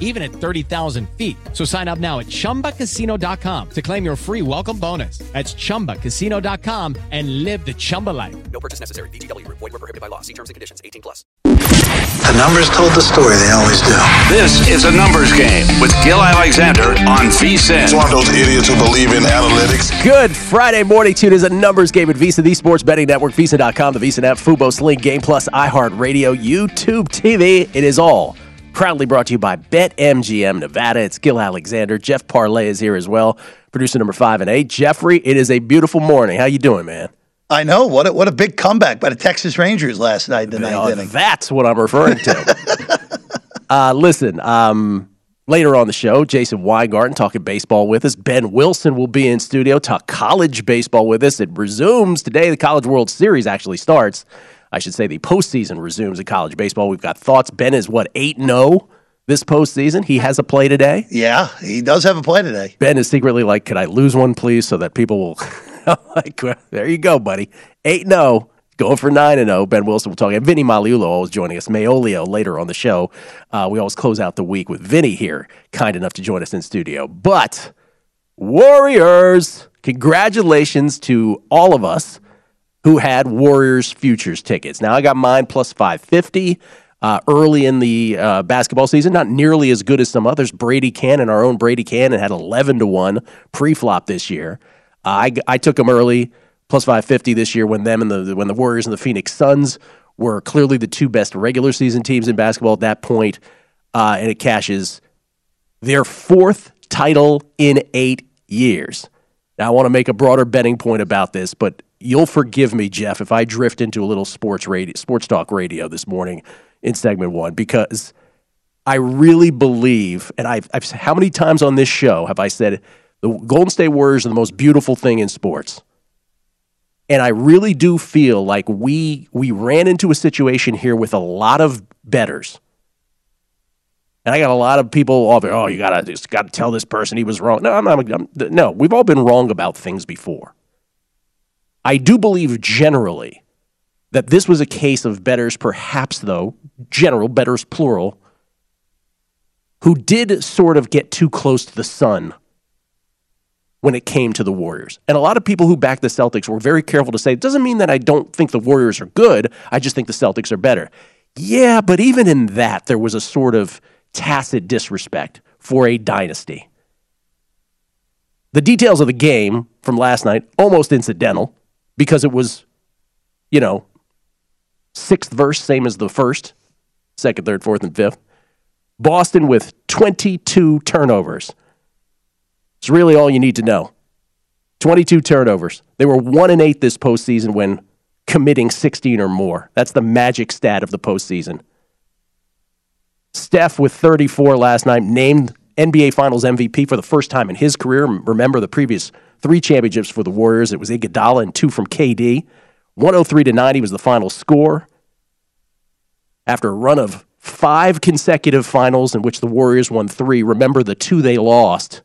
even at 30,000 feet. So sign up now at chumbacasino.com to claim your free welcome bonus. That's chumbacasino.com and live the Chumba life. No purchase necessary. VGW Group. Void were prohibited by law. See terms and conditions. 18 plus. The numbers told the story. They always do. This is a numbers game with Gill Alexander on VSIN. It's one of those idiots who believe in analytics. Good Friday morning tune is a numbers game at VSiN, the sports betting network, VSiN.com, the VSiN app, Fubo, Sling, Game Plus, iHeartRadio, YouTube TV. It is all proudly brought to you by BetMGM Nevada. It's Gill Alexander. Jeff Parlay is here as well. Producer number five and eight. Jeffrey, it is a beautiful morning. How you doing, man? I know what a, what a big comeback by the Texas Rangers last night the ninth Uh, inning. That's what I'm referring to. uh, listen, um, later on the show, Jason Weingarten talking baseball with us. Ben Wilson will be in studio, talk college baseball with us. It resumes today. The College World Series actually starts. I should say the postseason resumes in college baseball. We've got thoughts. Ben is what, 8 0 this postseason? He has a play today. Yeah, he does have a play today. Ben is secretly like, Could I lose one, please, so that people will. like, well, there you go, buddy. 8 0. Going for 9 0. Ben Wilson will talk. And Vinny Magliulo always joining us. Magliulo later on the show. Uh, we always close out the week with Vinny here, kind enough to join us in studio. But, Warriors, congratulations to all of us who had Warriors futures tickets. Now, I got mine plus 550. Uh, early in the uh, basketball season, not nearly as good as some others. Brady Kannon, our own Brady Kannon, had 11 to 1 pre flop this year. Uh, I, I took them early, plus 550 this year when them and the when the Warriors and the Phoenix Suns were clearly the two best regular season teams in basketball at that point, uh, and it cashes their fourth title in eight years. Now, I want to make a broader betting point about this, but you'll forgive me, Jeff, if I drift into a little sports radio, sports talk radio this morning in segment one, because I really believe, and I've, I've how many times on this show have I said the Golden State Warriors are the most beautiful thing in sports, and I really do feel like we we ran into a situation here with a lot of betters. And I got a lot of people all there. Oh, you gotta just gotta tell this person he was wrong. No, I'm not. I'm, no, we've all been wrong about things before. I do believe generally that this was a case of betters, perhaps though general betters plural, who did sort of get too close to the sun when it came to the Warriors. And a lot of people who back the Celtics were very careful to say, it doesn't mean that I don't think the Warriors are good. I just think the Celtics are better. Yeah, but even in that, there was a sort of tacit disrespect for a dynasty. The details of the game from last night, almost incidental, because it was, you know, sixth verse, same as the first, second, third, fourth, and fifth. Boston with 22 turnovers. It's really all you need to know. 22 turnovers. They were 1 and 8 this postseason when committing 16 or more. That's the magic stat of the postseason. Steph with 34 last night, named NBA Finals MVP for the first time in his career. Remember the previous three championships for the Warriors. It was Iguodala and two from KD. 103 to 90 was the final score. After a run of five consecutive finals in which the Warriors won three, remember the two they lost.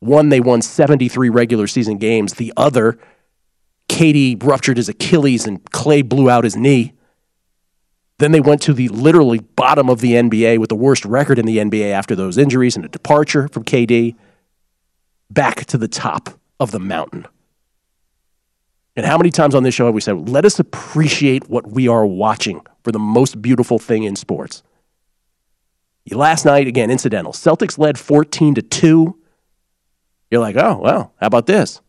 One, they won 73 regular season games. The other, KD ruptured his Achilles and Klay blew out his knee. Then they went to the literally bottom of the NBA with the worst record in the NBA after those injuries and a departure from KD. Back to the top of the mountain. And how many times on this show have we said, let us appreciate what we are watching for the most beautiful thing in sports? Last night, again, incidental. Celtics led 14 to 2. You're like, oh, well, how about this?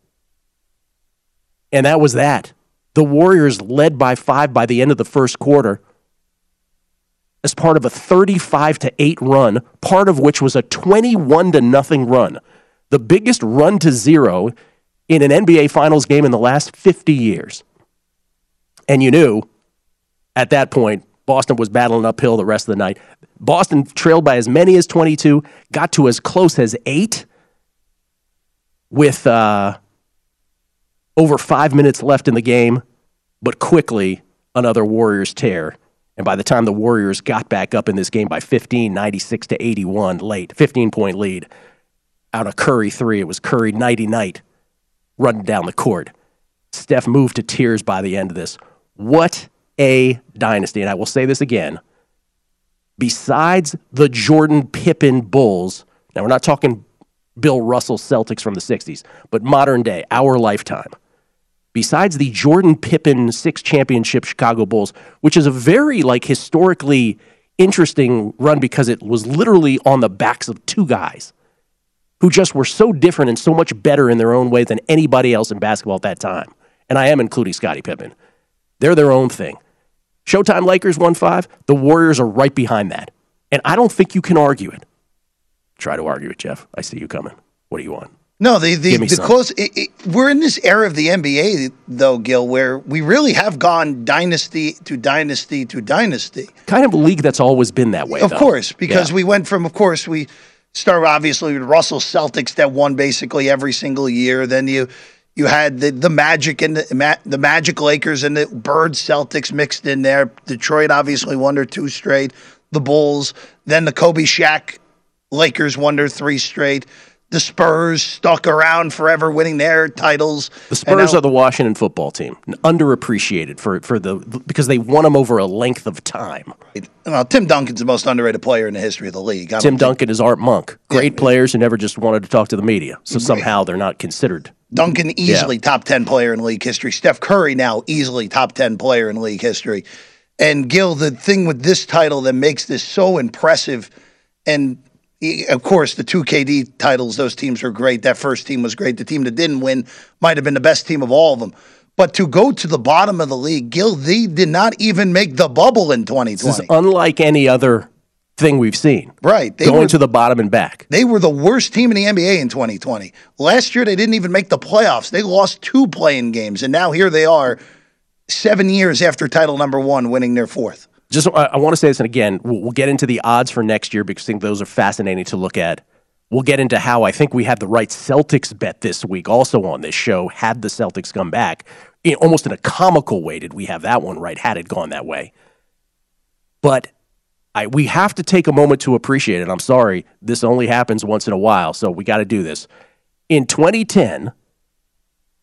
And that was that. The Warriors led by five by the end of the first quarter as part of a 35 to 8 run, part of which was a 21 to nothing run. The biggest run to zero in an NBA Finals game in the last 50 years. And you knew at that point, Boston was battling uphill the rest of the night. Boston trailed by as many as 22, got to as close as eight with uh, over five minutes left in the game, but quickly another Warriors tear. And by the time the Warriors got back up in this game by 15, 96 to 81, late, 15 point lead out of Curry three, it was Curry nighty night running down the court. Steph moved to tears by the end of this. What a dynasty. And I will say this again. Besides the Jordan Pippen Bulls, now we're not talking Bill Russell Celtics from the 60s, but modern day, our lifetime. Besides the Jordan Pippen six championship Chicago Bulls, which is a very like historically interesting run because it was literally on the backs of two guys who just were so different and so much better in their own way than anybody else in basketball at that time. And I am including Scottie Pippen. They're their own thing. Showtime Lakers won five. The Warriors are right behind that. And I don't think you can argue it. Try to argue it, Jeff. I see you coming. What do you want? No, the the, the close. It, it, we're in this era of the NBA, though, Gill, where we really have gone dynasty to dynasty to dynasty. Kind of a league that's always been that way. Of though. course, because Yeah. we went from, of course, we started obviously with Russell Celtics that won basically every single year. Then you you had the the Magic and the, Ma- the Magic Lakers and the Bird Celtics mixed in there. Detroit obviously won their two straight. The Bulls, then the Kobe Shaq Lakers won their three straight. The Spurs stuck around forever, winning their titles. The Spurs are the Washington football team, underappreciated for for the because they won them over a length of time. Well, Tim Duncan's the most underrated player in the history of the league. I Tim think- Duncan is Art Monk, great players who never just wanted to talk to the media, so somehow they're not considered. Duncan easily top 10 player in league history. Steph Curry now easily top 10 player in league history. And Gill, the thing with this title that makes this so impressive, and of course the two KD titles, those teams were great. That first team was great. The team that didn't win might have been the best team of all of them. But to go to the bottom of the league, Gill, they did not even make the bubble in 2020. This is unlike any other thing we've seen. Right. They Going were- to the bottom and back. They were the worst team in the NBA in 2020. Last year, they didn't even make the playoffs. They lost two playing games, and now here they are, seven years after title number one, winning their fourth. Just I, I want to say this, and again, we'll, we'll get into the odds for next year because I think those are fascinating to look at. We'll get into how I think we had the right Celtics bet this week, also on this show. Had the Celtics come back, in, almost in a comical way, did we have that one right? Had it gone that way, but I we have to take a moment to appreciate it. I'm sorry, this only happens once in a while, so we got to do this. In 2010,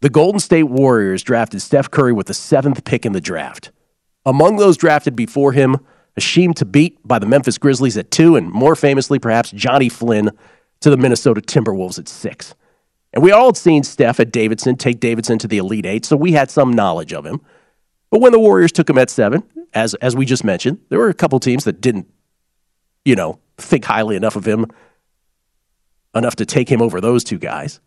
the Golden State Warriors drafted Steph Curry with the seventh pick in the draft. Among those drafted before him, Hasheem Thabeet by the Memphis Grizzlies at two, and more famously, perhaps Johnny Flynn to the Minnesota Timberwolves at six. And we all had seen Steph at Davidson take Davidson to the Elite Eight, so we had some knowledge of him. But when the Warriors took him at seven, as as we just mentioned, there were a couple teams that didn't, you know, think highly enough of him, enough to take him over those two guys.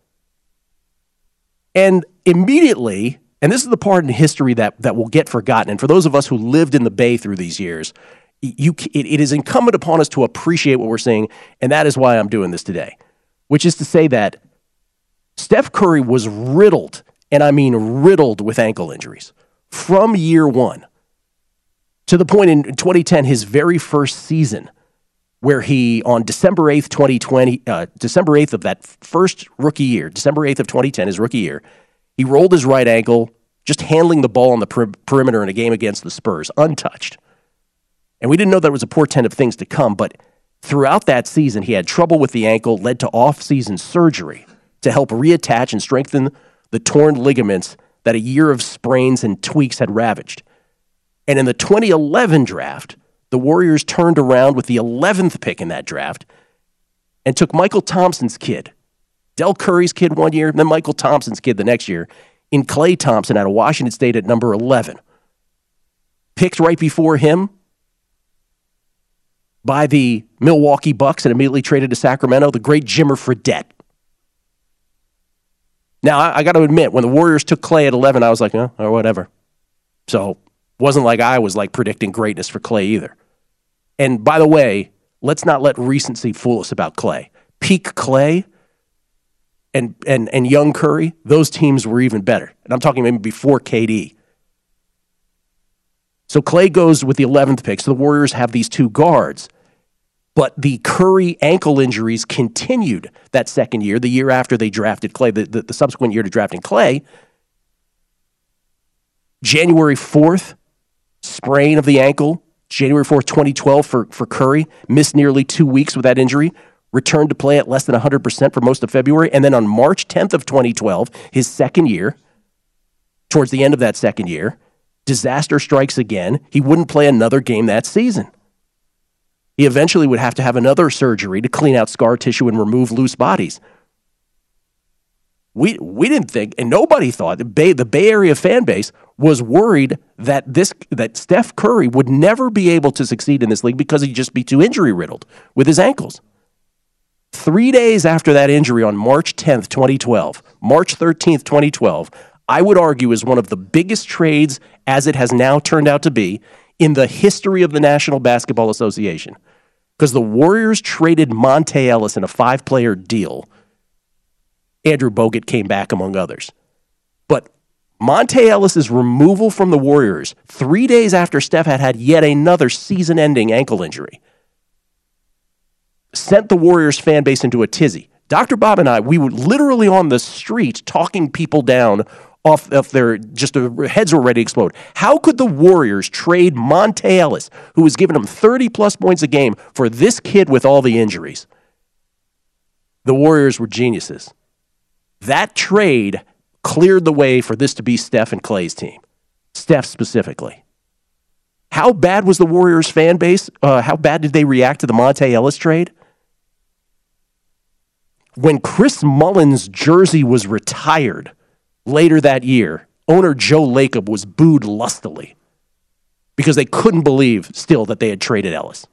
And immediately, and this is the part in history that that will get forgotten. And for those of us who lived in the Bay through these years, you it, it is incumbent upon us to appreciate what we're seeing, and that is why I'm doing this today, which is to say that Steph Curry was riddled, and I mean riddled with ankle injuries from year one to the point in 2010, his very first season, where he, on December 8th, 2020, uh, December 8th of that first rookie year, December 8th of 2010, his rookie year, he rolled his right ankle, just handling the ball on the per- perimeter in a game against the Spurs, untouched. And we didn't know that was a portent of things to come, but throughout that season, he had trouble with the ankle, led to off-season surgery to help reattach and strengthen the torn ligaments that a year of sprains and tweaks had ravaged. And in the 2011 draft, the Warriors turned around with the 11th pick in that draft and took Mychal Thompson's kid, Del Curry's kid one year, then Mychal Thompson's kid the next year, in Klay Thompson out of Washington State at number 11. Picked right before him by the Milwaukee Bucks and immediately traded to Sacramento, the great Jimmer Fredette. Now, I, I got to admit, when the Warriors took Klay at 11, I was like, oh, or whatever. So wasn't like I was like predicting greatness for Klay either. And by the way, let's not let recency fool us about Klay. Peak Klay and and and young Curry, those teams were even better. And I'm talking maybe before KD. So Klay goes with the 11th pick. So the Warriors have these two guards. But the Curry ankle injuries continued that second year, the year after they drafted Klay, the, the, the subsequent year to drafting Klay. January 4th, sprain of the ankle. January 4th, 2012 for, for Curry. Missed nearly two weeks with that injury. Returned to play at less than 100% for most of February. And then on March 10th of 2012, his second year, towards the end of that second year, disaster strikes again. He wouldn't play another game that season. He eventually would have to have another surgery to clean out scar tissue and remove loose bodies. We, we didn't think, and nobody thought, the Bay, the Bay Area fan base was worried that this that Steph Curry would never be able to succeed in this league because he'd just be too injury riddled with his ankles. Three days after that injury on March 10th, 2012, March 13th, 2012, I would argue is one of the biggest trades, as it has now turned out to be, in the history of the National Basketball Association. Because the Warriors traded Monta Ellis in a five player deal. Andrew Bogut came back, among others. But Monta Ellis's removal from the Warriors three days after Steph had had yet another season ending ankle injury sent the Warriors fan base into a tizzy. Dr. Bob and I, we were literally on the street talking people down off of their just heads were ready to explode. How could the Warriors trade Monta Ellis, who was giving them 30 plus points a game, for this kid with all the injuries? The Warriors were geniuses. That trade cleared the way for this to be Steph and Klay's team. Steph specifically. How bad was the Warriors fan base? Uh, how bad did they react to the Monta Ellis trade? When Chris Mullin's jersey was retired later that year, owner Joe Lacob was booed lustily because they couldn't believe still that they had traded Ellis.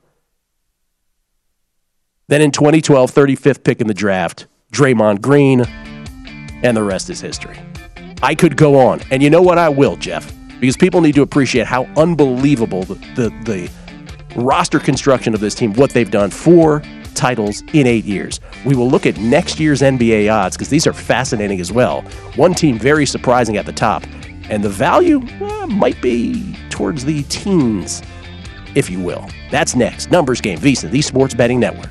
Then in 2012, 35th pick in the draft, Draymond Green, and the rest is history. I could go on. And you know what? I will, Jeff, because people need to appreciate how unbelievable the, the, the roster construction of this team, what they've done. Four titles in eight years. We will look at next year's NBA odds because these are fascinating as well. One team very surprising at the top, and the value eh, might be towards the teens, if you will. That's next. Numbers Game, VSiN, the Sports Betting Network.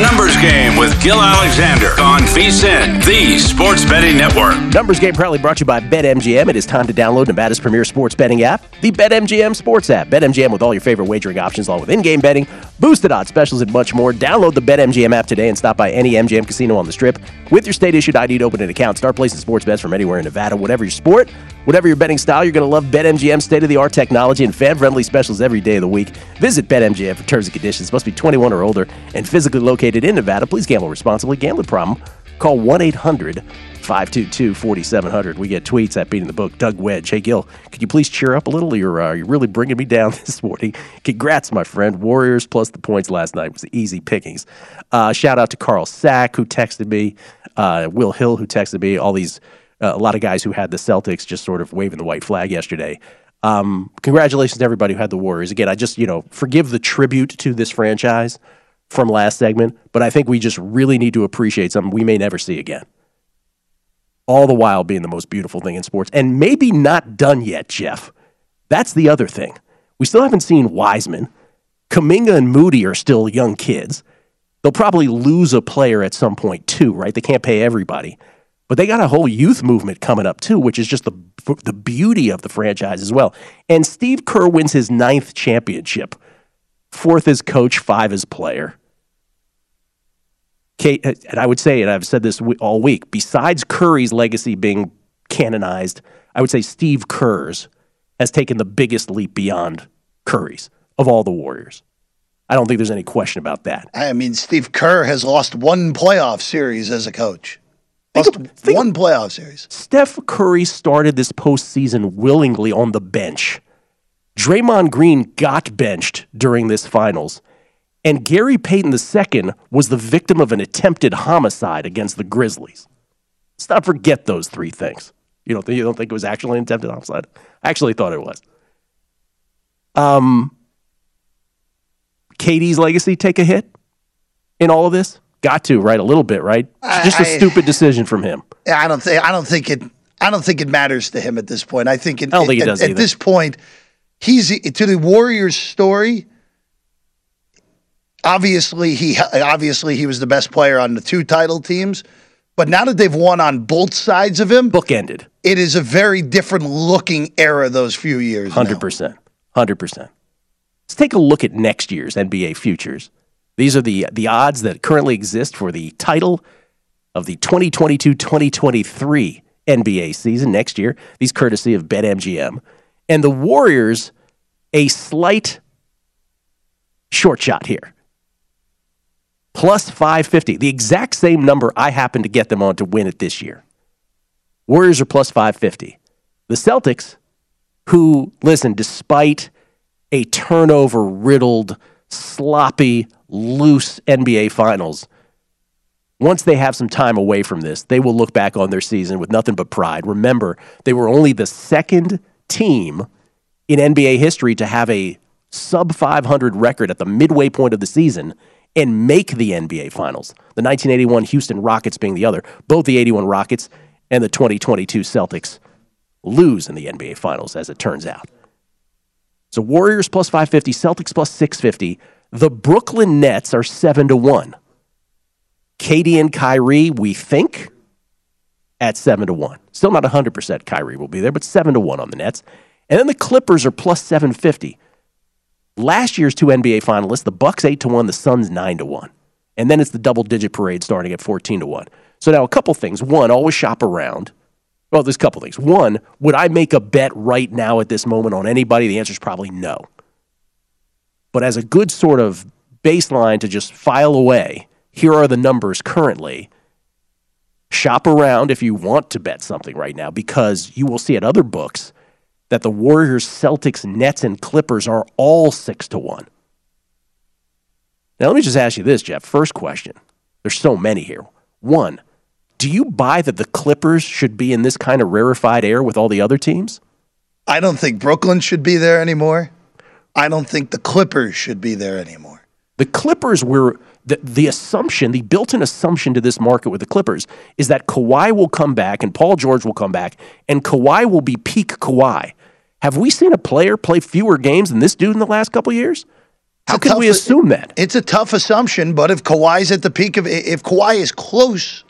Numbers game with Gill Alexander on VSIN, the Sports Betting Network. Numbers game proudly brought to you by BetMGM. It is time to download Nevada's premier sports betting app, the BetMGM Sports app. BetMGM with all your favorite wagering options, along with in-game betting, boosted odds specials, and much more. Download the BetMGM app today and stop by any MGM casino on the Strip with your state-issued ID to open an account. Start placing sports bets from anywhere in Nevada. Whatever your sport, whatever your betting style, you're going to love BetMGM state-of-the-art technology and fan-friendly specials every day of the week. Visit BetMGM for terms and conditions. Must be 21 or older and physically located in Nevada. Please gamble responsibly. Gambling problem? Call 1 800 522 4700. We get tweets at Beating the Book. Doug Wedge. Hey, Gill, could you please cheer up a little? You're, uh, you're really bringing me down this morning. Congrats, my friend. Warriors plus the points last night was easy pickings. Uh, shout out to Carl Sack, who texted me, uh, Will Hill, who texted me, all these, uh, a lot of guys who had the Celtics just sort of waving the white flag yesterday. Um, congratulations to everybody who had the Warriors. Again, I just, you know, forgive the tribute to this franchise from last segment, but I think we just really need to appreciate something we may never see again. All the while being the most beautiful thing in sports, and maybe not done yet, Jeff. That's the other thing. We still haven't seen Wiseman. Kuminga and Moody are still young kids. They'll probably lose a player at some point too, right? They can't pay everybody. But they got a whole youth movement coming up too, which is just the the beauty of the franchise as well. And Steve Kerr wins his ninth championship, fourth as coach, five as player. Kate, and I would say, and I've said this all week, besides Curry's legacy being canonized, I would say Steve Kerr's has taken the biggest leap beyond Curry's of all the Warriors. I don't think there's any question about that. I mean, Steve Kerr has lost one playoff series as a coach. Lost think one playoff series. Steph Curry started this postseason willingly on the bench. Draymond Green got benched during this finals. And Gary Payton II was the victim of an attempted homicide against the Grizzlies. Let's not forget those three things. You don't think you don't think it was actually an attempted homicide? I actually thought it was. Um, KD's legacy take a hit in all of this? Got to, right? A little bit, right? Just a stupid decision from him. I don't think I don't think it I don't think it matters to him at this point. I think, it, I don't think it, does at, at this point he's to the Warriors story obviously he obviously he was the best player on the two title teams. But now that they've won on both sides of him, bookended. It is a very different looking era those few years. Hundred percent, hundred percent. Let's take a look at next year's NBA futures. These are the the odds that currently exist for the title of the 2022-2023 NBA season next year. These courtesy of BetMGM and the Warriors. A slight short shot here plus 550, the exact same number I happened to get them on to win it this year. Warriors are plus 550. The Celtics, who, listen, despite a turnover riddled, sloppy, loose NBA Finals, once they have some time away from this, they will look back on their season with nothing but pride. Remember, they were only the second team in NBA history to have a sub 500 record at the midway point of the season and make the NBA Finals. The 1981 Houston Rockets being the other. Both the 81 Rockets and the 2022 Celtics lose in the NBA Finals, as it turns out. So Warriors plus 550, Celtics plus 650. The Brooklyn Nets are 7 to 1. KD and Kyrie, we think, at 7 to 1. Still not 100% Kyrie will be there, but 7 to 1 on the Nets. And then the Clippers are plus 750. Last year's two NBA finalists, the Bucks eight to one, the Suns nine to one, and then it's the double digit parade starting at fourteen to one. So now a couple things. One, always shop around. Well, there's a couple things. One, would I make a bet right now at this moment on anybody? The answer is probably no. But as a good sort of baseline to just file away, here are the numbers currently. Shop around if you want to bet something right now because you will see at other books that the Warriors, Celtics, Nets, and Clippers are all six to one. Now, let me just ask you this, Jeff. First question. There's so many here. One, do you buy that the Clippers should be in this kind of rarefied air with all the other teams? I don't think Brooklyn should be there anymore. I don't think the Clippers should be there anymore. The Clippers were the, the assumption, the built in assumption to this market with the Clippers is that Kawhi will come back and Paul George will come back and Kawhi will be peak Kawhi. Have we seen a player play fewer games than this dude in the last couple years? How can we assume that? It's a tough assumption, but if Kawhi's at the peak of if Kawhi is close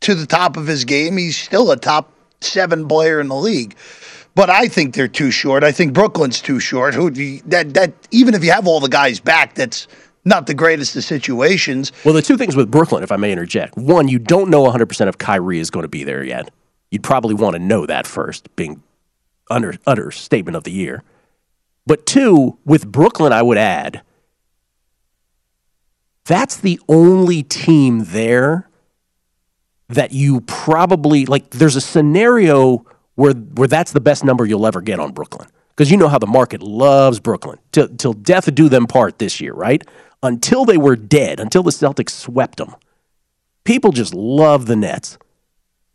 to the top of his game, he's still a top seven player in the league. But I think they're too short. I think Brooklyn's too short. Who that that even if you have all the guys back, that's not the greatest of situations. Well, the two things with Brooklyn, if I may interject. One, you don't know 100% if Kyrie is going to be there yet. You'd probably want to know that first, being under utter statement of the year. But two, with Brooklyn, I would add, that's the only team there that you probably like. There's a scenario where where that's the best number you'll ever get on Brooklyn because you know how the market loves Brooklyn till till death do them part this year, right? Until they were dead, until the Celtics swept them, people just love the Nets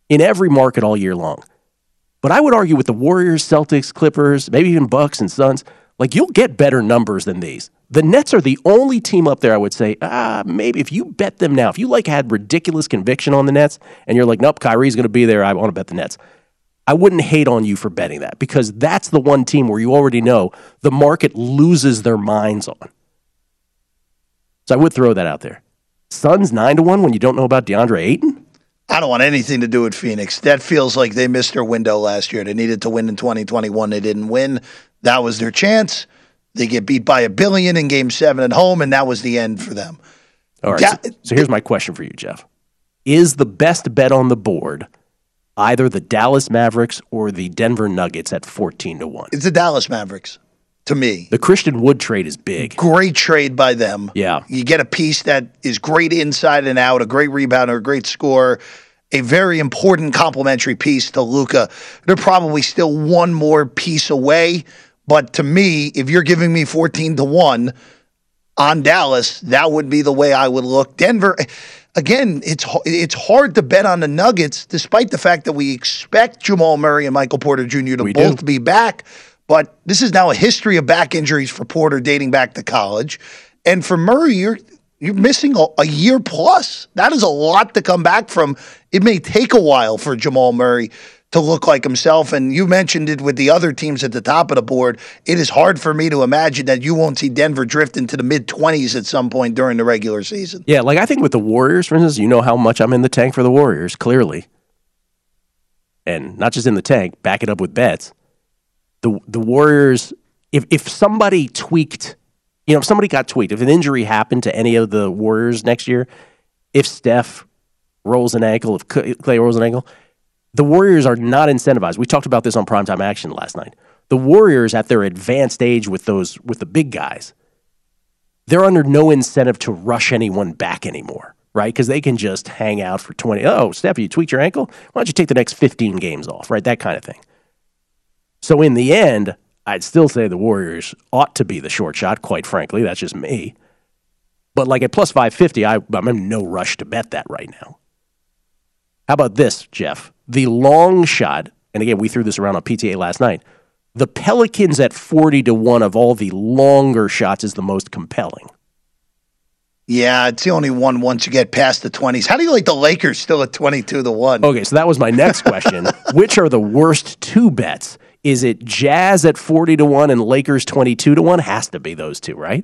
in every market all year long. But I would argue with the Warriors, Celtics, Clippers, maybe even Bucks and Suns, like you'll get better numbers than these. The Nets are the only team up there I would say, ah, maybe if you bet them now, if you like had ridiculous conviction on the Nets and you're like, nope, Kyrie's going to be there, I want to bet the Nets. I wouldn't hate on you for betting that because that's the one team where you already know the market loses their minds on. So I would throw that out there. Suns 9 to 1 when you don't know about DeAndre Ayton? I don't want anything to do with Phoenix. That feels like they missed their window last year. They needed to win in 2021. They didn't win. That was their chance. They get beat by a billion in game seven at home, and that was the end for them. All right. Da- so, so here's my question for you, Jeff. Is the best bet on the board either the Dallas Mavericks or the Denver Nuggets at 14 to 1? It's the Dallas Mavericks to me. The Christian Wood trade is big. Great trade by them. Yeah. You get a piece that is great inside and out, a great rebounder, a great scorer, a very important complementary piece to Luka. They're probably still one more piece away, but to me, if you're giving me 14 to 1 on Dallas, that would be the way I would look. Denver again, it's it's hard to bet on the Nuggets despite the fact that we expect Jamal Murray and Michael Porter Jr. to We both do. be back. But this is now a history of back injuries for Porter dating back to college. And for Murray, you're you're missing a, a year plus. That is a lot to come back from. It may take a while for Jamal Murray to look like himself. And you mentioned it with the other teams at the top of the board. It is hard for me to imagine that you won't see Denver drift into the mid 20s at some point during the regular season. Yeah, like I think with the Warriors, for instance, you know how much I'm in the tank for the Warriors, clearly. And not just in the tank, back it up with bets. The the Warriors, if if somebody tweaked, you know, if somebody got tweaked, if an injury happened to any of the Warriors next year, if Steph rolls an ankle, if Klay rolls an ankle, the Warriors are not incentivized. We talked about this on primetime action last night. The Warriors at their advanced age with those with the big guys, they're under no incentive to rush anyone back anymore, right? Because they can just hang out for 20. Oh, Steph, you tweaked your ankle? Why don't you take the next 15 games off, right? That kind of thing. So in the end, I'd still say the Warriors ought to be the short shot, quite frankly. That's just me. But like at plus 550, I, I'm in no rush to bet that right now. How about this, Jeff? The long shot, and again, we threw this around on PTA last night. The Pelicans at 40 to 1 of all the longer shots is the most compelling. Yeah, it's the only one once you get past the 20s. How do you like the Lakers still at 22 to 1? Okay, so that was my next question. Which are the worst two bets? Is it Jazz at 40 to 1 and Lakers 22 to 1? Has to be those two, right?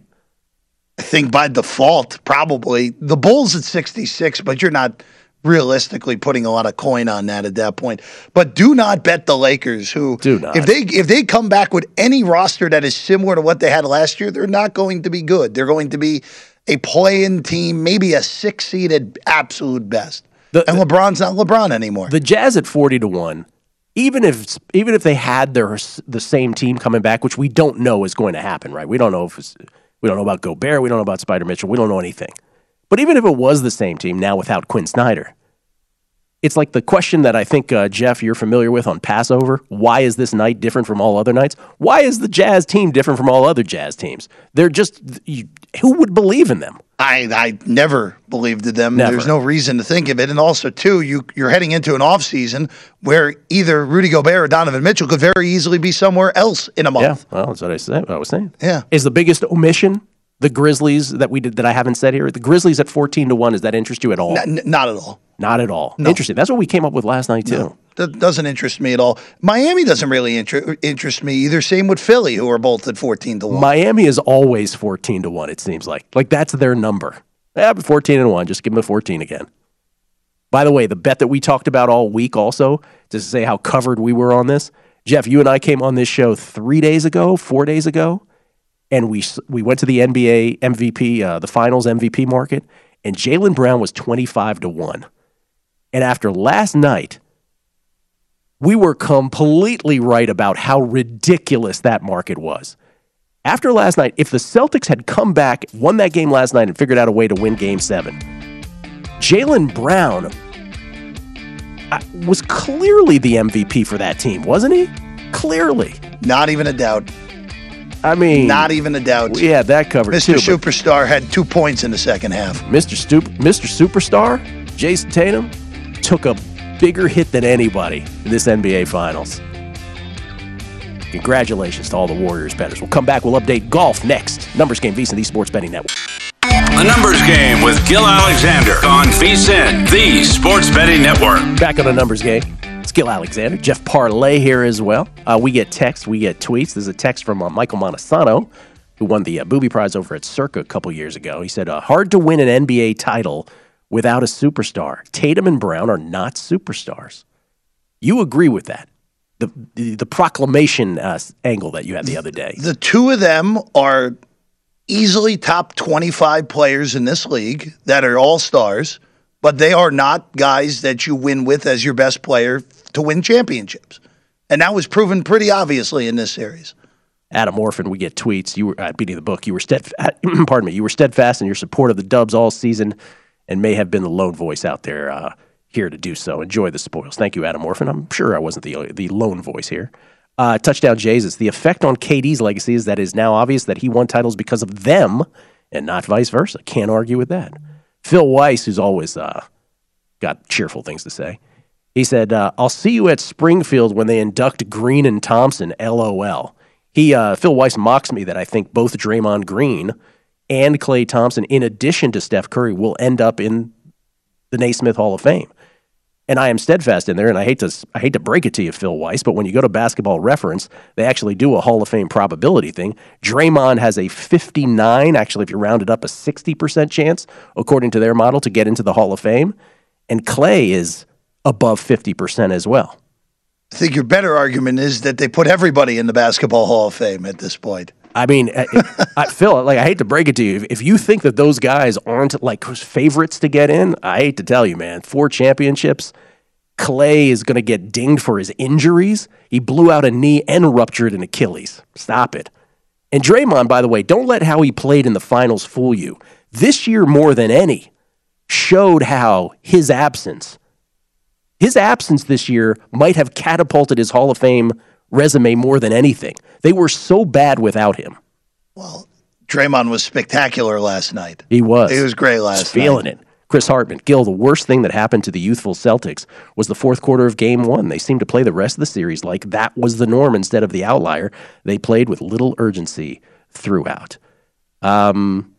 I think by default, probably. The Bulls at 66, but you're not realistically putting a lot of coin on that at that point. But do not bet the Lakers who Do not. if they if they come back with any roster that is similar to what they had last year, they're not going to be good. They're going to be a play-in team, maybe a six seed at absolute best. and LeBron's not LeBron anymore. The Jazz at forty to one, even if even if they had their the same team coming back, which we don't know is going to happen, right? We don't know if it's, we don't know about Gobert, we don't know about Spider Mitchell, we don't know anything. But even if it was the same team now without Quin Snyder, it's like the question that I think uh, Jeff you're familiar with on Passover. Why is this night different from all other nights? Why is the Jazz team different from all other Jazz teams? They're just you, who would believe in them? I I never believed in them. Never. There's no reason to think of it. And also, too, you you're heading into an off season where either Rudy Gobert or Donovan Mitchell could very easily be somewhere else in a month. Yeah, well, that's what I said. I was saying. Yeah. Is the biggest omission the Grizzlies that we did that I haven't said here? The Grizzlies at fourteen to one. Does that interest you at all? N- not at all. Not at all. No. Interesting. That's what we came up with last night too. That doesn't interest me at all. Miami doesn't really inter- interest me either. Same with Philly, who are both at fourteen to one. Miami is always fourteen to one. It seems like like that's their number. Yeah, but fourteen and one. Just give them a fourteen again. By the way, the bet that we talked about all week, also to say how covered we were on this, Jeff. You and I came on this show three days ago, four days ago, and we we went to the NBA MVP, uh, the Finals MVP market, and Jaylen Brown was twenty five to one. And after last night, we were completely right about how ridiculous that market was. After last night, if the Celtics had come back, won that game last night, and figured out a way to win game seven, Jaylen Brown uh, was clearly the MVP for that team, wasn't he? Clearly. Not even a doubt. I mean, Not even a doubt. we had that covered Mr. too. Superstar had two points in the second half. Mr. Stup- Mr. Superstar, Jayson Tatum, took a bigger hit than anybody in this NBA Finals. Congratulations to all the Warriors betters. We'll come back. We'll update golf next. Numbers game, VSiN, the Sports Betting Network. A numbers game with Gill Alexander on VSIN, the Sports Betting Network. Back on a numbers game. It's Gill Alexander. Jeff Parlay here as well. Uh, we get texts, we get tweets. There's a text from uh, Michael Montesano, who won the uh, Booby Prize over at Circa a couple years ago. He said, uh, hard to win an NBA title without a superstar. Tatum and Brown are not superstars. You agree with that? The, the, the proclamation uh, angle that you had the other day. The two of them are easily top 25 players in this league that are all stars, but they are not guys that you win with as your best player to win championships. And that was proven pretty obviously in this series. Adam Orphan, we get tweets. You were at beating the book. You were steadfast. Uh, pardon me. You were steadfast in your support of the Dubs all season, and may have been the lone voice out there uh, here to do so. Enjoy the spoils. Thank you, Adam Orphan. I'm sure I wasn't the uh, the lone voice here. Uh, touchdown Jesus. The effect on KD's legacy is that it is now obvious that he won titles because of them, and not vice versa. Can't argue with that. Phil Weiss, who's always uh, got cheerful things to say. He said, uh, "I'll see you at Springfield when they induct Green and Thompson." LOL. He uh, Phil Weiss mocks me that I think both Draymond Green and Klay Thompson, in addition to Steph Curry, will end up in the Naismith Hall of Fame. And I am steadfast in there, and I hate to I hate to break it to you, Phil Weiss, but when you go to Basketball Reference, they actually do a Hall of Fame probability thing. Draymond has a 59, actually, if you round it up, a 60% chance, according to their model, to get into the Hall of Fame, and Klay is above 50% as well. I think your better argument is that they put everybody in the Basketball Hall of Fame at this point. I mean, eh, I, I, Phil, like I hate to break it to you, if, if you think that those guys aren't like favorites to get in, I hate to tell you, man. Four championships. Klay is going to get dinged for his injuries. He blew out a knee and ruptured an Achilles. Stop it. And Draymond, by the way, don't let how he played in the finals fool you. This year, more than any, showed how his absence, his absence this year might have catapulted his Hall of Fame resume more than anything. They were so bad without him. Well, Draymond was spectacular last night. He was. He was great last Just feeling it. Chris Hartman, Gill, the worst thing that happened to the youthful Celtics was the fourth quarter of game one. They seemed to play the rest of the series like that was the norm instead of the outlier. They played with little urgency throughout. Um,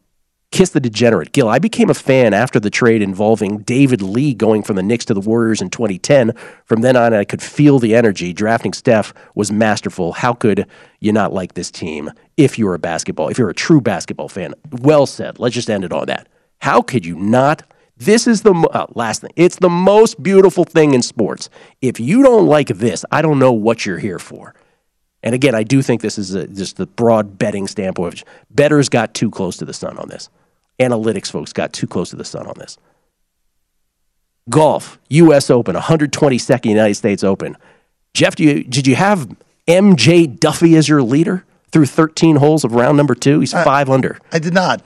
Kiss the Degenerate. Gill, I became a fan after the trade involving David Lee going from the Knicks to the Warriors in 2010. From then on, I could feel the energy. Drafting Steph was masterful. How could you not like this team if you're a basketball, if you're a true basketball fan? Well said. Let's just end it on that. How could you not? This is the uh, last thing. It's the most beautiful thing in sports. If you don't like this, I don't know what you're here for. And again, I do think this is a, just the broad betting standpoint. Betters got too close to the sun on this. Analytics folks got too close to the sun on this. Golf, U.S. Open, 122nd United States Open. Jeff, do you, did you have MJ Duffy as your leader through 13 holes of round number two? He's five under. I did not.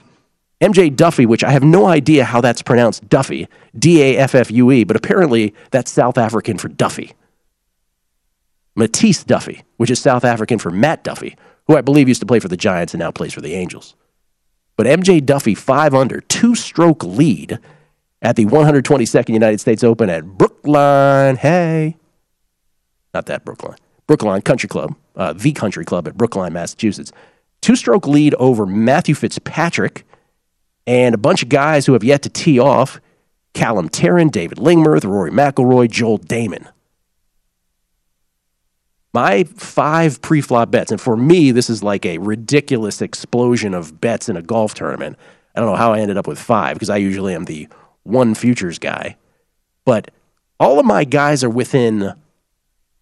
MJ Duffy, which I have no idea how that's pronounced Duffy, D A F F U E, but apparently that's South African for Duffy. Matisse Duffy, which is South African for Matt Duffy, who I believe used to play for the Giants and now plays for the Angels. But MJ Duffy, five under, two stroke lead at the 122nd United States Open at Brookline. Hey. Not that Brookline. Brookline Country Club, uh, the country club at Brookline, Massachusetts. Two stroke lead over Matthew Fitzpatrick and a bunch of guys who have yet to tee off Callum Tarren, David Lingmerth, Rory McIlroy, Joel Dahmen. My five pre-flop bets, and for me, this is like a ridiculous explosion of bets in a golf tournament. I don't know how I ended up with five because I usually am the one futures guy, but all of my guys are within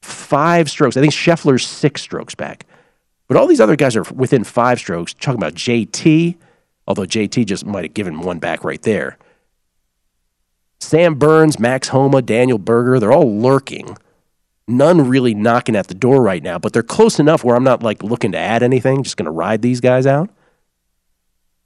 five strokes. I think Scheffler's six strokes back, but all these other guys are within five strokes. Talking about JT, although JT just might have given one back right there. Sam Burns, Max Homa, Daniel Berger, they're all lurking. None really knocking at the door right now, but they're close enough where I'm not like looking to add anything, just going to ride these guys out.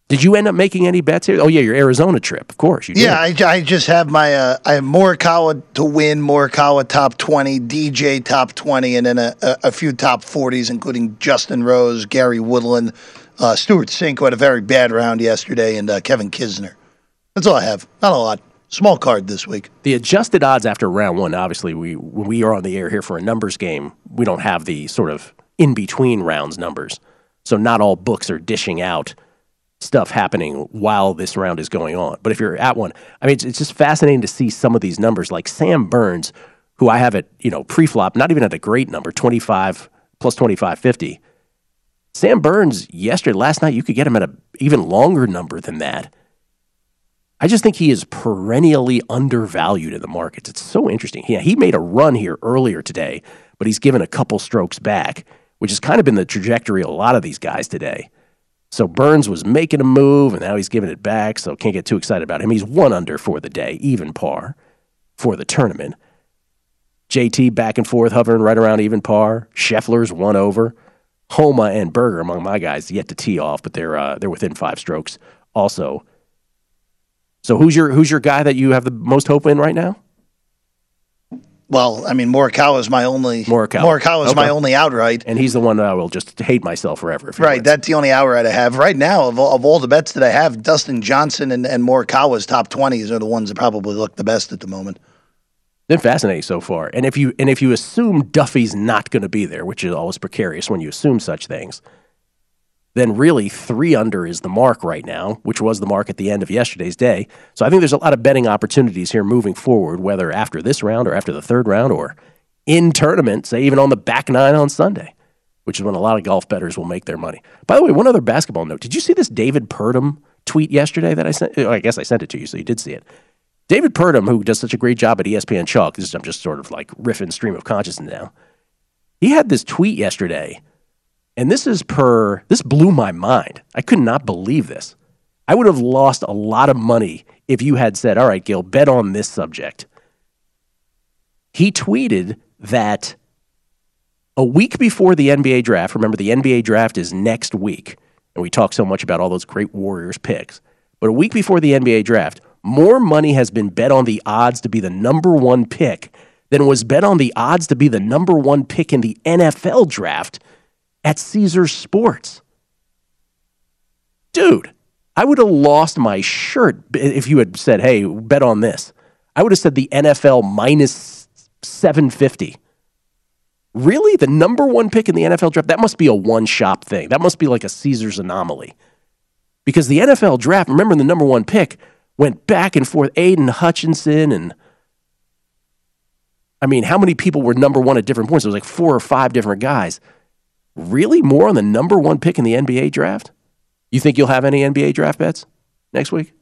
Did you end up making any bets here? Oh yeah, your Arizona trip, of course. You did. Yeah, I, I just have my uh, I have Morikawa to win, Morikawa top twenty, DJ top twenty, and then a, a, a few top forties, including Justin Rose, Gary Woodland, uh, Stewart Cink, who had a very bad round yesterday, and uh, Kevin Kisner. That's all I have. Not a lot. Small card this week. The adjusted odds after round one, obviously, we when we are on the air here for a numbers game, we don't have the sort of in between rounds numbers. So not all books are dishing out stuff happening while this round is going on. But if you're at one, I mean, it's, it's just fascinating to see some of these numbers. Like Sam Burns, who I have at you know pre-flop, not even at a great number, twenty five plus twenty five fifty. Sam Burns yesterday, last night, you could get him at a even longer number than that. I just think he is perennially undervalued in the markets. It's so interesting. Yeah, he made a run here earlier today, but he's given a couple strokes back, which has kind of been the trajectory of a lot of these guys today. So Burns was making a move, and now he's giving it back. So can't get too excited about him. He's one under for the day, even par for the tournament. JT back and forth, hovering right around even par. Scheffler's one over. Homa and Berger among my guys yet to tee off, but they're uh, they're within five strokes also. So who's your who's your guy that you have the most hope in right now? Well, I mean, Morikawa is my only Morikawa. Morikawa is Okay. my only outright. And he's the one that I will just hate myself forever. If Right, wins. that's the only outright I have right now. Of all, of all the bets that I have, Dustin Johnson and, and Morikawa's top twenties are the ones that probably look the best at the moment. been fascinating so far. And if you and if you assume Duffy's not going to be there, which is always precarious when you assume such things, then really three under is the mark right now, which was the mark at the end of yesterday's day. So I think there's a lot of betting opportunities here moving forward, whether after this round or after the third round or in tournament, say even on the back nine on Sunday, which is when a lot of golf bettors will make their money. By the way, one other basketball note: Did you see this David Purdum tweet yesterday that I sent? I guess I sent it to you, so you did see it. David Purdum, who does such a great job at ESPN Chalk, this, I'm just sort of like riffing stream of consciousness now. He had this tweet yesterday, and this is per, this blew my mind. I could not believe this. I would have lost a lot of money if you had said, all right, Gil, bet on this subject. He tweeted that a week before the NBA draft, remember the NBA draft is next week, and we talk so much about all those great Warriors picks. But a week before the NBA draft, more money has been bet on the odds to be the number one pick than was bet on the odds to be the number one pick in the NFL draft at Caesars Sports. Dude, I would have lost my shirt if you had said, hey, bet on this. I would have said the NFL minus 750. Really? The number one pick in the NFL draft? That must be a one shop thing. That must be like a Caesars anomaly. Because the NFL draft, remember the number one pick went back and forth. Aidan Hutchinson and I mean, how many people were number one at different points? It was like four or five different guys. Really? More on the number one pick in the NBA draft? You think you'll have any NBA draft bets next week?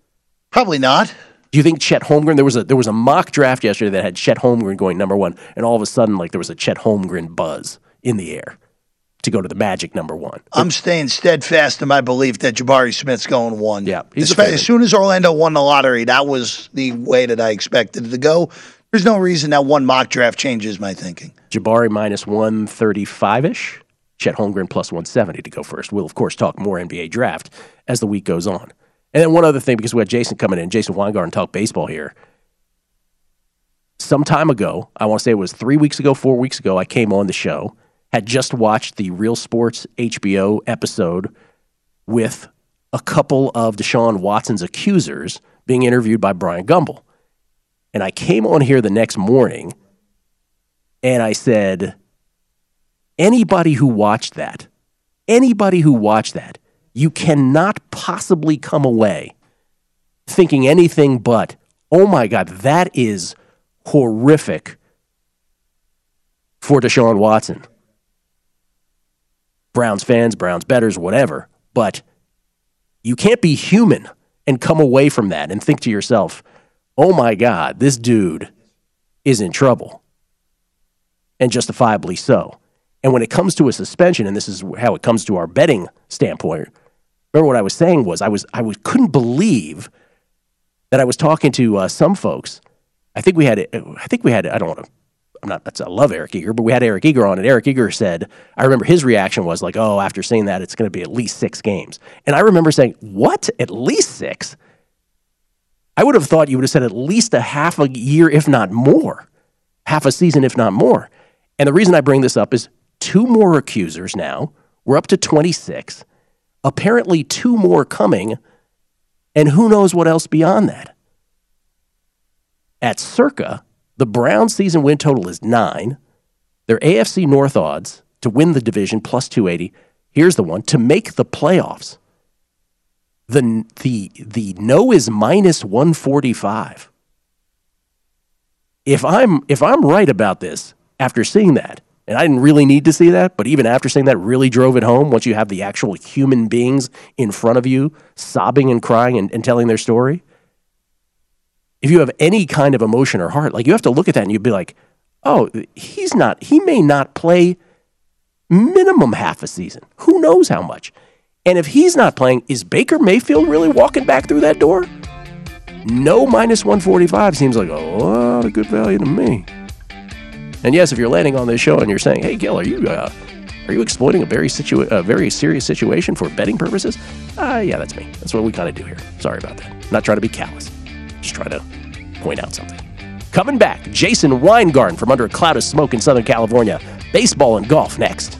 Probably not. Do you think Chet Holmgren? There was a there was a mock draft yesterday that had Chet Holmgren going number one, and all of a sudden, like there was a Chet Holmgren buzz in the air to go to the Magic number one. I'm staying steadfast in my belief that Jabari Smith's going one. Yeah, as, as soon as Orlando won the lottery, that was the way that I expected it to go. There's no reason that one mock draft changes my thinking. Jabari minus 135 ish. Chet Holmgren plus 170 to go first. We'll, of course, talk more NBA draft as the week goes on. And then one other thing, because we had Jason coming in, Jason Weingarten talk baseball here. Some time ago, I want to say it was three weeks ago, four weeks ago, I came on the show, had just watched the Real Sports HBO episode with a couple of Deshaun Watson's accusers being interviewed by Bryant Gumbel. And I came on here the next morning and I said, anybody who watched that, anybody who watched that, you cannot possibly come away thinking anything but, oh my God, that is horrific for Deshaun Watson. Browns fans, Browns betters, whatever. But you can't be human and come away from that and think to yourself, oh my God, this dude is in trouble. And justifiably so. And when it comes to a suspension, and this is how it comes to our betting standpoint, remember what I was saying was I was I was couldn't believe that I was talking to uh, some folks. I think we had I think we had I don't want to I'm not that's I love Eric Eager, but we had Eric Eager on, and Eric Eager said I remember his reaction was like, oh, after saying that, it's going to be at least six games, and I remember saying, what, at least six? I would have thought you would have said at least a half a year, if not more, half a season, if not more. And the reason I bring this up is two more accusers now. We're up to 26. Apparently, two more coming, and who knows what else beyond that. At Circa, the Browns' season win total is nine. Their AFC North odds to win the division plus 280. Here's the one to make the playoffs. The, the, the no is minus 145. If I'm, if I'm right about this after seeing that, and I didn't really need to see that, but even after seeing that, really drove it home once you have the actual human beings in front of you sobbing and crying and, and telling their story if you have any kind of emotion or heart, like you have to look at that and you'd be like, oh, he's not, he may not play minimum half a season. Who knows how much? And if he's not playing, is Baker Mayfield really walking back through that door? No minus 145 seems like a lot of good value to me. And yes, if you're landing on this show and you're saying, hey, Gil, are you, uh, are you exploiting a very, situa- a very serious situation for betting purposes? Uh, yeah, that's me. That's what we kind of do here. Sorry about that. I'm not trying to be callous. Just trying to point out something. Coming back, Jason Weingarten from under a cloud of smoke in Southern California. Baseball and golf next.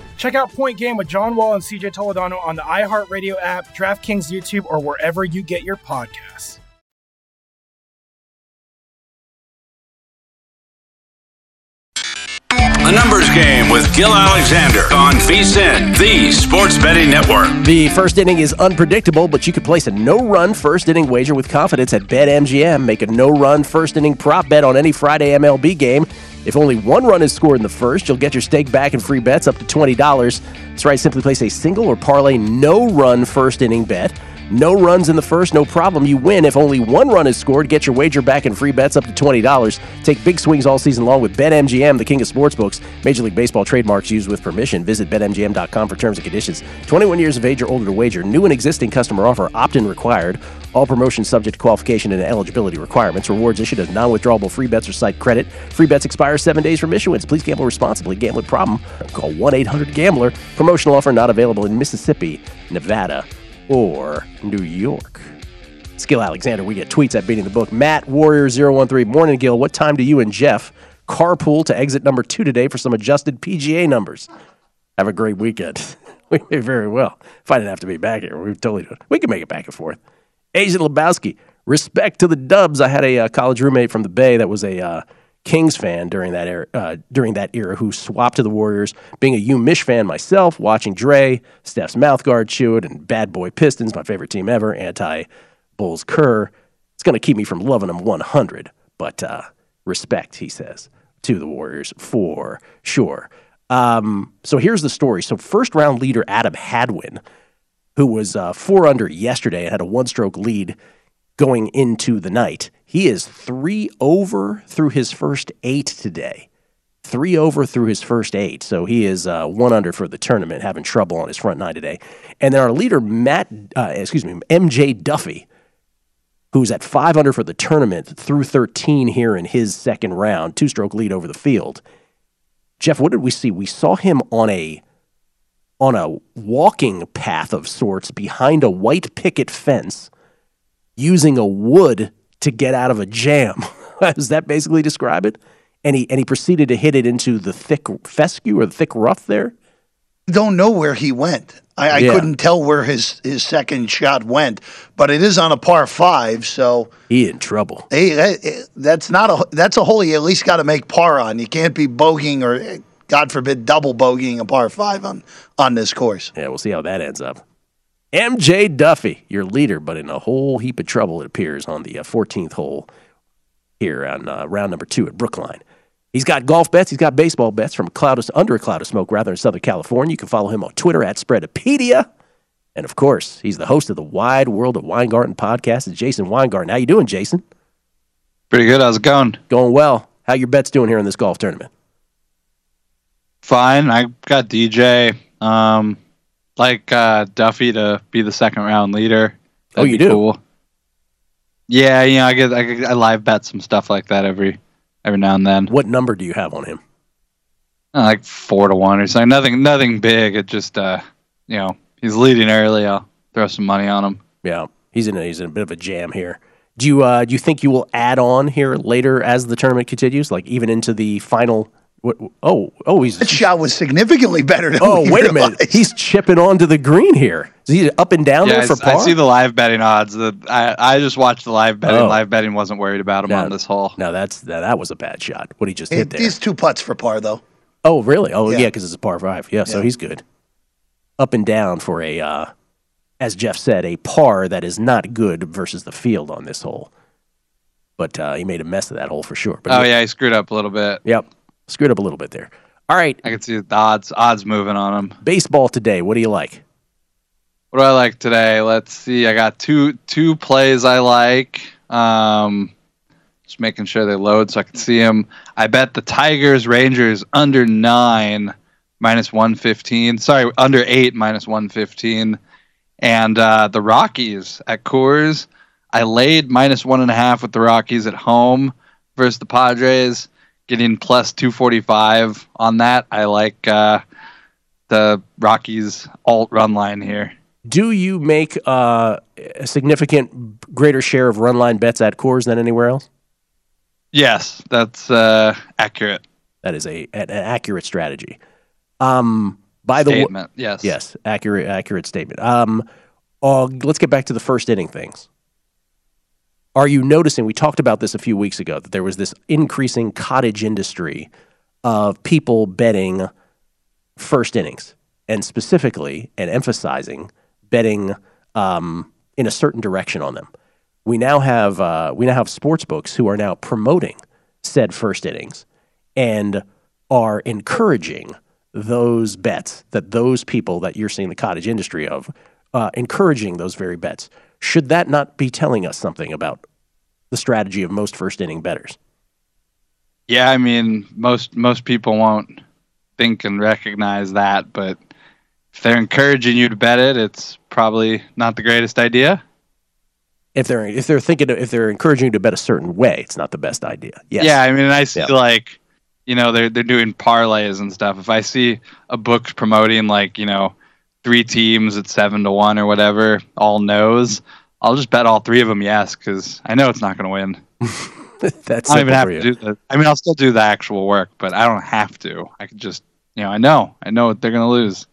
Check out Point Game with John Wall and CJ Toledano on the iHeartRadio app, DraftKings YouTube, or wherever you get your podcasts. A numbers game with Gil Alexander on VSiN, the Sports Betting Network. The first inning is unpredictable, but you could place a no-run first inning wager with confidence at BetMGM. Make a no-run first inning prop bet on any Friday MLB game. If only one run is scored in the first, you'll get your stake back and free bets up to $20. That's right, simply place a single or parlay no-run first inning bet. No runs in the first, no problem. You win. If only one run is scored, get your wager back and free bets up to $20. Take big swings all season long with BetMGM, the king of sportsbooks. Major League Baseball trademarks used with permission. Visit BetMGM.com for terms and conditions. 21 years of age or older to wager. New and existing customer offer. Opt-in required. All promotions subject to qualification and eligibility requirements. Rewards issued as non-withdrawable free bets or site credit. Free bets expire seven days from issuance. Please gamble responsibly. Gambling problem? Call 1-800-GAMBLER. Promotional offer not available in Mississippi, Nevada, or New York. Gil Alexander, we get tweets at beating the book. Matt Warrior 013. Morning, Gil. What time do you and Jeff carpool to exit number two today for some adjusted PGA numbers? Have a great weekend. we may very well. If I didn't have to be back here, we totally do. We can make it back and forth. Asian Lebowski, respect to the Dubs. I had a uh, college roommate from the Bay that was a uh, Kings fan during that era. Uh, during that era, who swapped to the Warriors. Being a U Mich fan myself, watching Dre, Steph's mouth guard chew it, and Bad Boy Pistons, my favorite team ever. Anti Bulls Kerr. It's going to keep me from loving them 100, but uh, respect, he says, to the Warriors for sure. Um, so here's the story. So first round leader Adam Hadwin, who was uh, four under yesterday and had a one stroke lead going into the night, he is three over through his first eight today. Three over through his first eight. So he is uh, one under for the tournament, having trouble on his front nine today. And then our leader, Matt, uh, excuse me, MJ Duffy, who's at five under for the tournament through 13 here in his second round, two stroke lead over the field. Jeff, what did we see? We saw him on a on a walking path of sorts behind a white picket fence using a wood to get out of a jam. Does that basically describe it? And he and he proceeded to hit it into the thick fescue or the thick rough there. Don't know where he went. I, I Yeah. couldn't tell where his, his second shot went, but it is on a par five, so he in trouble. Hey, that, that's not a that's a hole you at least got to make par on. You can't be bogeying or eh, God forbid double bogeying a par five on on this course. Yeah, we'll see how that ends up. MJ Duffy, your leader, but in a whole heap of trouble, it appears, on the uh, 14th hole here on uh, round number two at Brookline. He's got golf bets. He's got baseball bets from a cloud of, under a cloud of smoke, rather in Southern California. You can follow him on Twitter at Spreadopedia. And of course, he's the host of the Wide World of Weingarten podcast. It's Jason Weingarten. How you doing, Jason? Pretty good. How's it going? Going well. How your bets doing here in this golf tournament? Fine. I got DJ. Um, like uh, Duffy to be the second round leader. Oh, you do? Cool. Yeah, you know, I get, I I live bet some stuff like that every every now and then. What number do you have on him? Uh, like four to one or something. Nothing nothing big. It just uh, you know, he's leading early. I'll throw some money on him. Yeah, he's in a, he's in a bit of a jam here. Do you uh, do you think you will add on here later as the tournament continues, like even into the final? What, oh, oh, he's That shot was significantly better than oh, we wait a minute, he's chipping onto the green here. Is he up and down yeah, there I, for s- I par? see the live betting odds. The, I I just watched the live betting. Oh. Live betting wasn't worried about him No. on this hole. No, that's that, that was a bad shot. What he just hit there. these two putts for par though. Oh, really? Oh, Yeah. yeah, because it's a par five. Yeah, so he's good. Up and down for a, uh, as Jeff said, a par that is not good versus the field on this hole. But uh, he made a mess of that hole for sure. But Oh yeah, he screwed up a little bit. Yep. Screwed up a little bit there. All right. I can see the odds odds moving on them. Baseball today. What do you like? What do I like today? Let's see. I got two two plays I like. Um, just making sure they load so I can see them. I bet the Tigers Rangers under nine minus one fifteen. Sorry, under eight minus one fifteen. And uh, the Rockies at Coors. I laid minus one and a half with the Rockies at home versus the Padres, getting plus two forty five on that. I like uh, the Rockies alt run line here. Do you make uh, a significant greater share of run line bets at Coors than anywhere else? Yes, that's uh, accurate. That is a an, accurate strategy. Um, by the way, Statement, yes. yes, accurate, accurate statement. Um, uh, let's get back to the first inning things. Are you noticing? We talked about this a few weeks ago that there was this increasing cottage industry of people betting first innings, and specifically and emphasizing betting um, in a certain direction on them. We now have uh, we now have sports books who are now promoting said first innings and are encouraging those bets that those people that you're seeing the cottage industry of uh, encouraging those very bets. Should that not be telling us something about the strategy of most first inning betters? Yeah, I mean, most most people won't think and recognize that, but if they're encouraging you to bet it, it's probably not the greatest idea. If they're if they're thinking if they're encouraging you to bet a certain way, it's not the best idea. Yes. Yeah, I mean, I see Yeah. like, you know, they're they're doing parlays and stuff. If I see a book promoting like, you know, three teams at seven to one or whatever, all knows, I'll just bet all three of them yes because I know it's not going to win. That's I don't even have to do the. I mean, I'll still do the actual work, but I don't have to. I could just, you know, I know, I know what they're going to lose.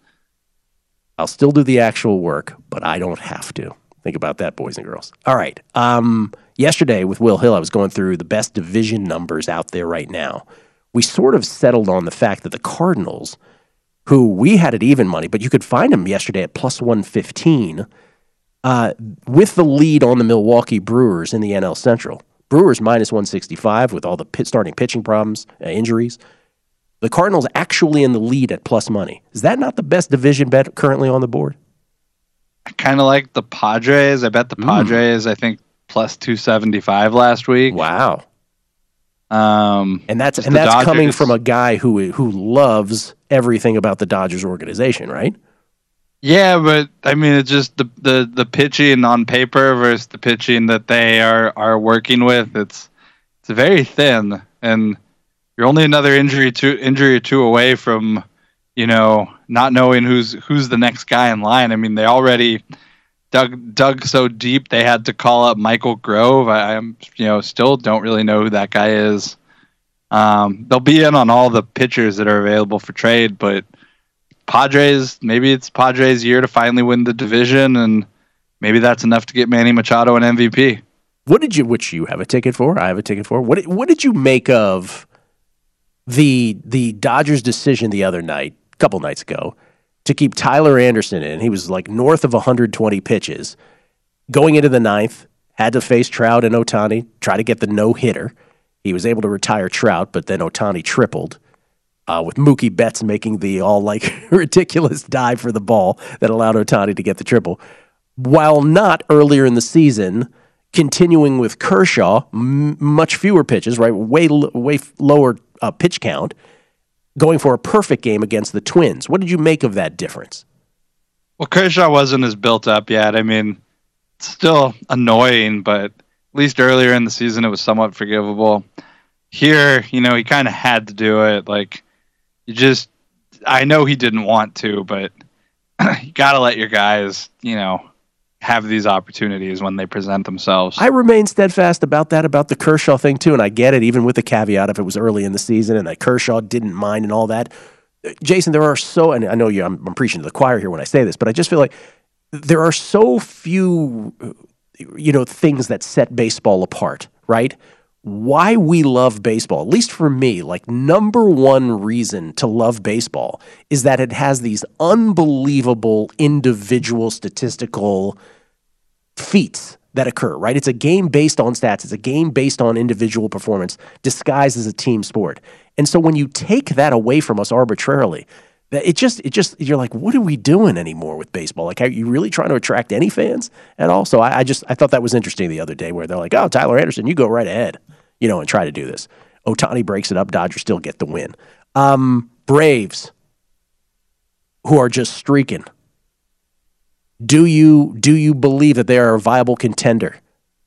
I'll still do the actual work, but I don't have to. Think about that, boys and girls. All right. Um, yesterday with Will Hill, I was going through the best division numbers out there right now. We sort of settled on the fact that the Cardinals, who we had at even money, but you could find them yesterday at plus 115, uh, with the lead on the Milwaukee Brewers in the NL Central. Brewers minus 165 with all the pit starting pitching problems, uh, injuries. The Cardinals actually in the lead at plus money. Is that not the best division bet currently on the board? I kind of like the Padres. I bet the Padres. I think plus two seventy five last week. Wow. Um, and that's and the that's coming from a guy who who loves everything about the Dodgers organization, right? Yeah, but I mean, it's just the the the pitching on paper versus the pitching that they are are working with. It's it's very thin, and you're only another injury to injury or two away from, you know, not knowing who's who's the next guy in line. I mean, they already dug dug so deep they had to call up Michael Grove. I, I'm you know still don't really know who that guy is. Um, they'll be in on all the pitchers that are available for trade, but Padres, maybe it's Padres' year to finally win the division, and maybe that's enough to get Manny Machado an MVP. What did you which you have a ticket for? I have a ticket for. What what did you make of the the Dodgers decision the other night, a couple nights ago, to keep Tyler Anderson in? He was like north of 120 pitches. Going into the ninth, had to face Trout and Ohtani, try to get the no hitter. He was able to retire Trout, but then Ohtani tripled. Uh, with Mookie Betts making the all like ridiculous dive for the ball that allowed Ohtani to get the triple, while not earlier in the season continuing with Kershaw, m- much fewer pitches, right? Way way lower uh, pitch count, going for a perfect game against the Twins. What did you make of that difference? Well, Kershaw wasn't as built up yet. I mean, it's still annoying, but at least earlier in the season it was somewhat forgivable. Here, you know, he kind of had to do it. Like, you just, I know he didn't want to, but you got to let your guys, you know, have these opportunities when they present themselves. I remain steadfast about that, about the Kershaw thing too, and I get it, even with the caveat if it was early in the season and that Kershaw didn't mind and all that. Jason, there are so, and I know you, I'm, I'm preaching to the choir here when I say this, but I just feel like there are so few, you know, things that set baseball apart, right? Why we love baseball, at least for me, like number one reason to love baseball is that it has these unbelievable individual statistical feats that occur, right? It's a game based on stats, it's a game based on individual performance disguised as a team sport. And so when you take that away from us arbitrarily, it just it just you're like, what are we doing anymore with baseball? Like, are you really trying to attract any fans at all? So I, I just I thought that was interesting the other day where they're like, oh, Tyler Anderson, you go right ahead, you know, and try to do this. Ohtani breaks it up, Dodgers still get the win. Um, Braves, who are just streaking. Do you do you believe that they are a viable contender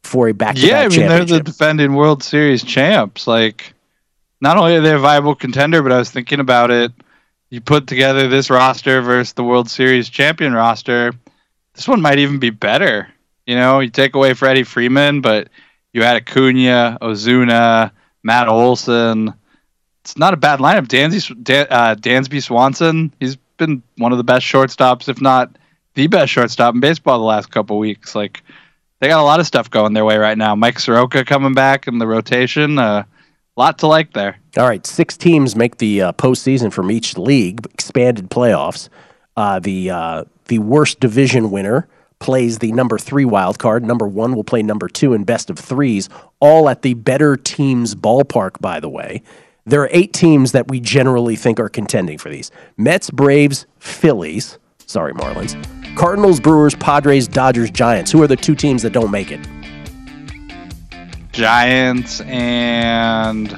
for a back Yeah, I mean they're the defending World Series champs. Like, not only are they a viable contender, but I was thinking about it. You put together this roster versus the World Series champion roster. This one might even be better. You know, you take away Freddie Freeman, but you add Acuna, Ozuna, Matt Olson. It's not a bad lineup. Dansby, Dan, uh, Dansby Swanson, he's been one of the best shortstops, if not the best shortstop in baseball the last couple weeks. Like, they got a lot of stuff going their way right now. Mike Soroka coming back in the rotation. Uh, lot to like there. All right, six teams make the uh, postseason from each league, expanded playoffs. Uh, the uh, the worst division winner plays the number three wild card. Number one will play number two in best of threes, all at the better teams ballpark. By the way, there are eight teams that we generally think are contending for these: Mets, Braves, Phillies. Sorry, Marlins. Cardinals, Brewers, Padres, Dodgers, Giants. Who are the two teams that don't make it? Giants and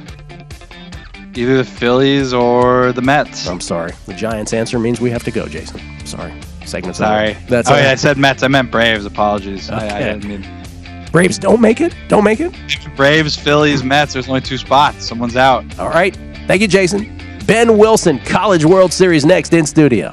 either the Phillies or the Mets. I'm sorry. The Giants answer means we have to go, Jason. Sorry. Segment's Sorry. over. That's oh yeah, I said Mets. I meant Braves. Apologies. I, I didn't mean Braves don't make it. Don't make it. Braves, Phillies, Mets. There's only two spots. Someone's out. All right. Thank you, Jason. Ben Wilson, College World Series next in studio.